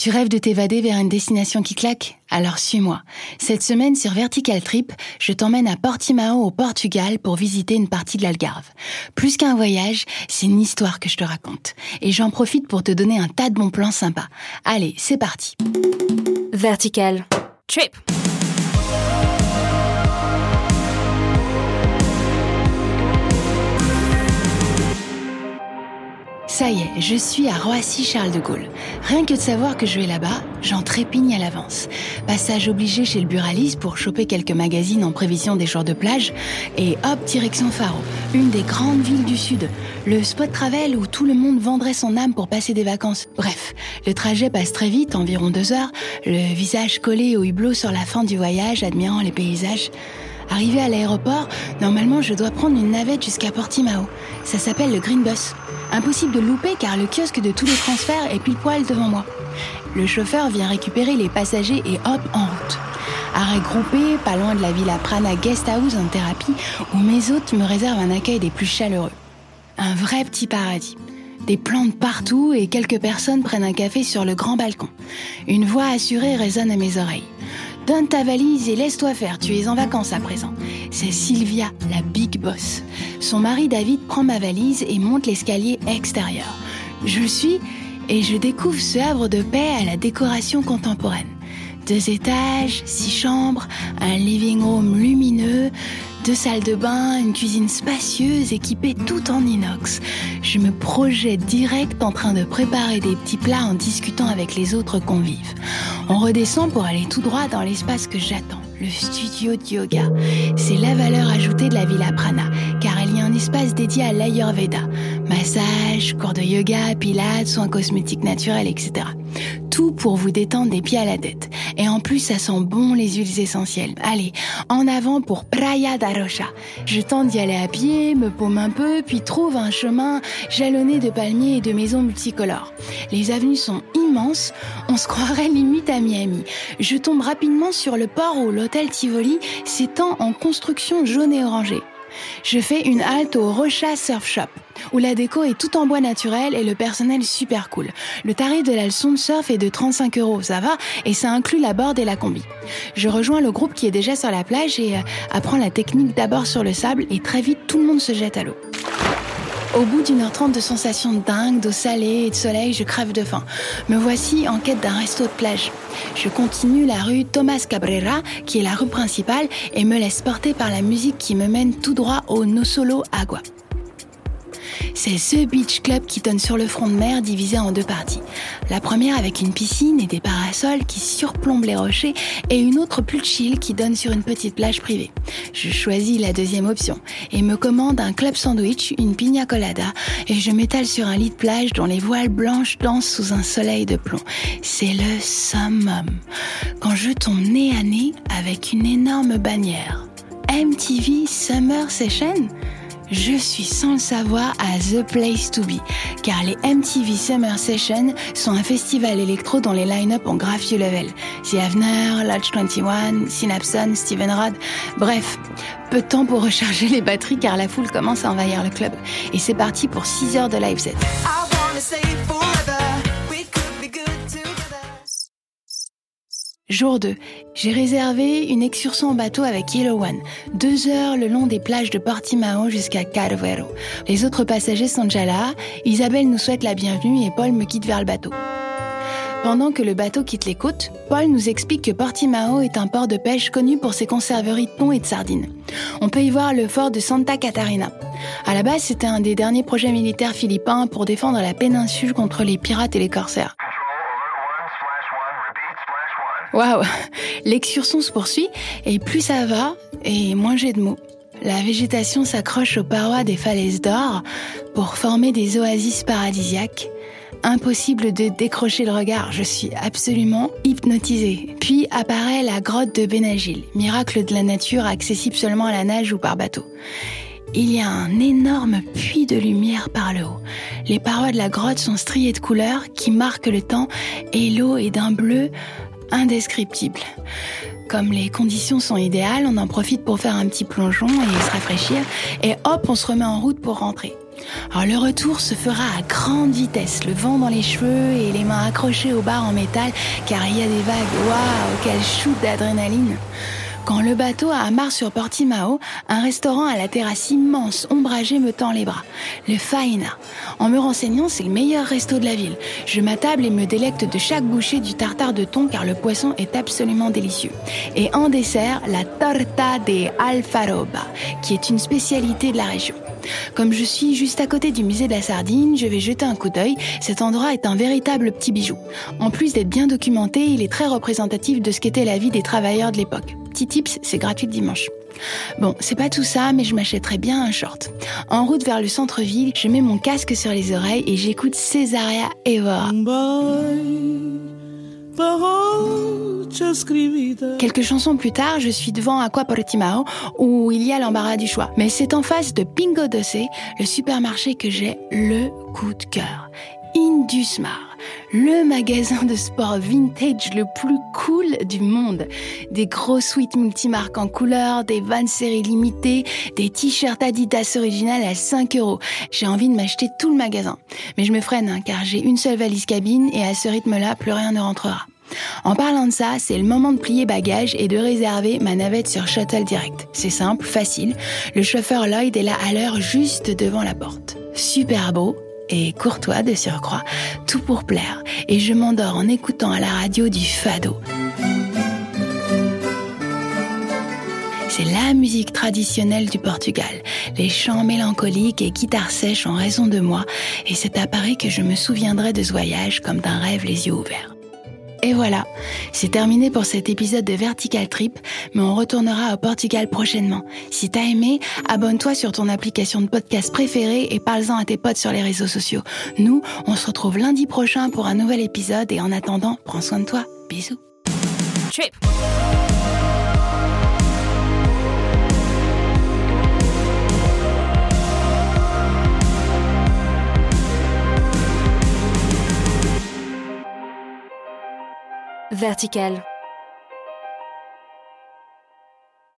Tu rêves de t'évader vers une destination qui claque? Alors suis-moi. Cette semaine sur Vertical Trip, je t'emmène à Portimao au Portugal pour visiter une partie de l'Algarve. Plus qu'un voyage, c'est une histoire que je te raconte. Et j'en profite pour te donner un tas de bons plans sympas. Allez, c'est parti. Vertical Trip. Ça y est, je suis à Roissy-Charles de Gaulle. Rien que de savoir que je vais là-bas, j'en trépigne à l'avance. Passage obligé chez le buraliste pour choper quelques magazines en prévision des jours de plage. Et hop, direction Faro, une des grandes villes du Sud. Le spot travel où tout le monde vendrait son âme pour passer des vacances. Bref, le trajet passe très vite, environ deux heures, le visage collé au hublot sur la fin du voyage, admirant les paysages. Arrivé à l'aéroport, normalement je dois prendre une navette jusqu'à Portimao. Ça s'appelle le Green Bus. Impossible de louper car le kiosque de tous les transferts est pile poil devant moi. Le chauffeur vient récupérer les passagers et hop, en route. Arrêt groupé, pas loin de la villa Prana Guest House en thérapie, où mes hôtes me réservent un accueil des plus chaleureux. Un vrai petit paradis. Des plantes partout et quelques personnes prennent un café sur le grand balcon. Une voix assurée résonne à mes oreilles. Donne ta valise et laisse-toi faire, tu es en vacances à présent. C'est Sylvia, la big boss. Son mari David prend ma valise et monte l'escalier extérieur. Je suis et je découvre ce havre de paix à la décoration contemporaine. Deux étages, six chambres, un living room lumineux, deux salles de bain, une cuisine spacieuse équipée tout en inox. Je me projette direct en train de préparer des petits plats en discutant avec les autres convives. On redescend pour aller tout droit dans l'espace que j'attends, le studio de yoga. C'est la valeur ajoutée de la Villa Prana, car il y a un espace dédié à l'Ayurveda. Massage, cours de yoga, pilates, soins cosmétiques naturels, etc. Tout pour vous détendre des pieds à la tête. Et en plus, ça sent bon les huiles essentielles. Allez, en avant pour Praia da Rocha. Je tente d'y aller à pied, me paume un peu, puis trouve un chemin jalonné de palmiers et de maisons multicolores. Les avenues sont immenses, on se croirait limite à Miami. Je tombe rapidement sur le port où l'hôtel Tivoli s'étend en construction jaune et orangée. Je fais une halte au Rocha Surf Shop, où la déco est tout en bois naturel et le personnel super cool. Le tarif de la leçon de surf est de 35 euros, ça va, et ça inclut la board et la combi. Je rejoins le groupe qui est déjà sur la plage et euh, apprends la technique d'abord sur le sable et très vite tout le monde se jette à l'eau. Au bout d'une heure trente de sensations dingues, d'eau salée et de soleil, je crève de faim. Me voici en quête d'un resto de plage. Je continue la rue Thomas Cabrera, qui est la rue principale, et me laisse porter par la musique qui me mène tout droit au No Solo Agua. C'est ce beach club qui donne sur le front de mer divisé en deux parties. La première avec une piscine et des parasols qui surplombent les rochers et une autre plus chill qui donne sur une petite plage privée. Je choisis la deuxième option et me commande un club sandwich, une pina colada et je m'étale sur un lit de plage dont les voiles blanches dansent sous un soleil de plomb. C'est le summum. Quand je tombe nez à nez avec une énorme bannière. MTV Summer Session? Je suis sans le savoir à The Place to Be, car les MTV Summer Sessions sont un festival électro dont les line-up ont grave level. The Avener, Lodge 21, Synapson, Steven Rod, bref, peu de temps pour recharger les batteries car la foule commence à envahir le club. Et c'est parti pour 6 heures de live set. Jour 2. J'ai réservé une excursion en bateau avec Yellow One. Deux heures le long des plages de Portimao jusqu'à Carvero. Les autres passagers sont déjà là. Isabelle nous souhaite la bienvenue et Paul me quitte vers le bateau. Pendant que le bateau quitte les côtes, Paul nous explique que Portimao est un port de pêche connu pour ses conserveries de thon et de sardines. On peut y voir le fort de Santa Catarina. À la base, c'était un des derniers projets militaires philippins pour défendre la péninsule contre les pirates et les corsaires. Waouh L'excursion se poursuit et plus ça va et moins j'ai de mots. La végétation s'accroche aux parois des falaises d'or pour former des oasis paradisiaques. Impossible de décrocher le regard, je suis absolument hypnotisée. Puis apparaît la grotte de Benagil, miracle de la nature accessible seulement à la nage ou par bateau. Il y a un énorme puits de lumière par le haut. Les parois de la grotte sont striées de couleurs qui marquent le temps et l'eau est d'un bleu indescriptible. Comme les conditions sont idéales, on en profite pour faire un petit plongeon et se rafraîchir, et hop, on se remet en route pour rentrer. Alors le retour se fera à grande vitesse, le vent dans les cheveux et les mains accrochées au bar en métal, car il y a des vagues. Waouh, quel shoot d'adrénaline quand le bateau amarre sur Portimao, un restaurant à la terrasse immense, ombragée, me tend les bras. Le Faina. En me renseignant, c'est le meilleur resto de la ville. Je m'attable et me délecte de chaque bouchée du tartare de thon car le poisson est absolument délicieux. Et en dessert, la torta de alfaroba, qui est une spécialité de la région. Comme je suis juste à côté du musée de la Sardine, je vais jeter un coup d'œil. Cet endroit est un véritable petit bijou. En plus d'être bien documenté, il est très représentatif de ce qu'était la vie des travailleurs de l'époque. Petit tips, c'est gratuit dimanche. Bon, c'est pas tout ça, mais je m'achèterais bien un short. En route vers le centre-ville, je mets mon casque sur les oreilles et j'écoute Cesaria Evora. Quelques chansons plus tard, je suis devant Aqua Portimao où il y a l'embarras du choix. Mais c'est en face de Pingo Doce, le supermarché que j'ai le coup de cœur. Indusmar, le magasin de sport vintage le plus cool du monde. Des gros suites multimarques en couleur, des vannes séries limitées, des t-shirts Adidas originales à 5 euros. J'ai envie de m'acheter tout le magasin. Mais je me freine, hein, car j'ai une seule valise cabine et à ce rythme-là, plus rien ne rentrera. En parlant de ça, c'est le moment de plier bagages et de réserver ma navette sur Shuttle Direct. C'est simple, facile. Le chauffeur Lloyd est là à l'heure juste devant la porte. Super beau, et courtois de surcroît, tout pour plaire, et je m'endors en écoutant à la radio du fado. C'est la musique traditionnelle du Portugal, les chants mélancoliques et guitares sèches en raison de moi, et c'est à Paris que je me souviendrai de ce voyage comme d'un rêve les yeux ouverts. Et voilà, c'est terminé pour cet épisode de Vertical Trip, mais on retournera au Portugal prochainement. Si t'as aimé, abonne-toi sur ton application de podcast préférée et parle-en à tes potes sur les réseaux sociaux. Nous, on se retrouve lundi prochain pour un nouvel épisode et en attendant, prends soin de toi. Bisous. Trip. Vertical.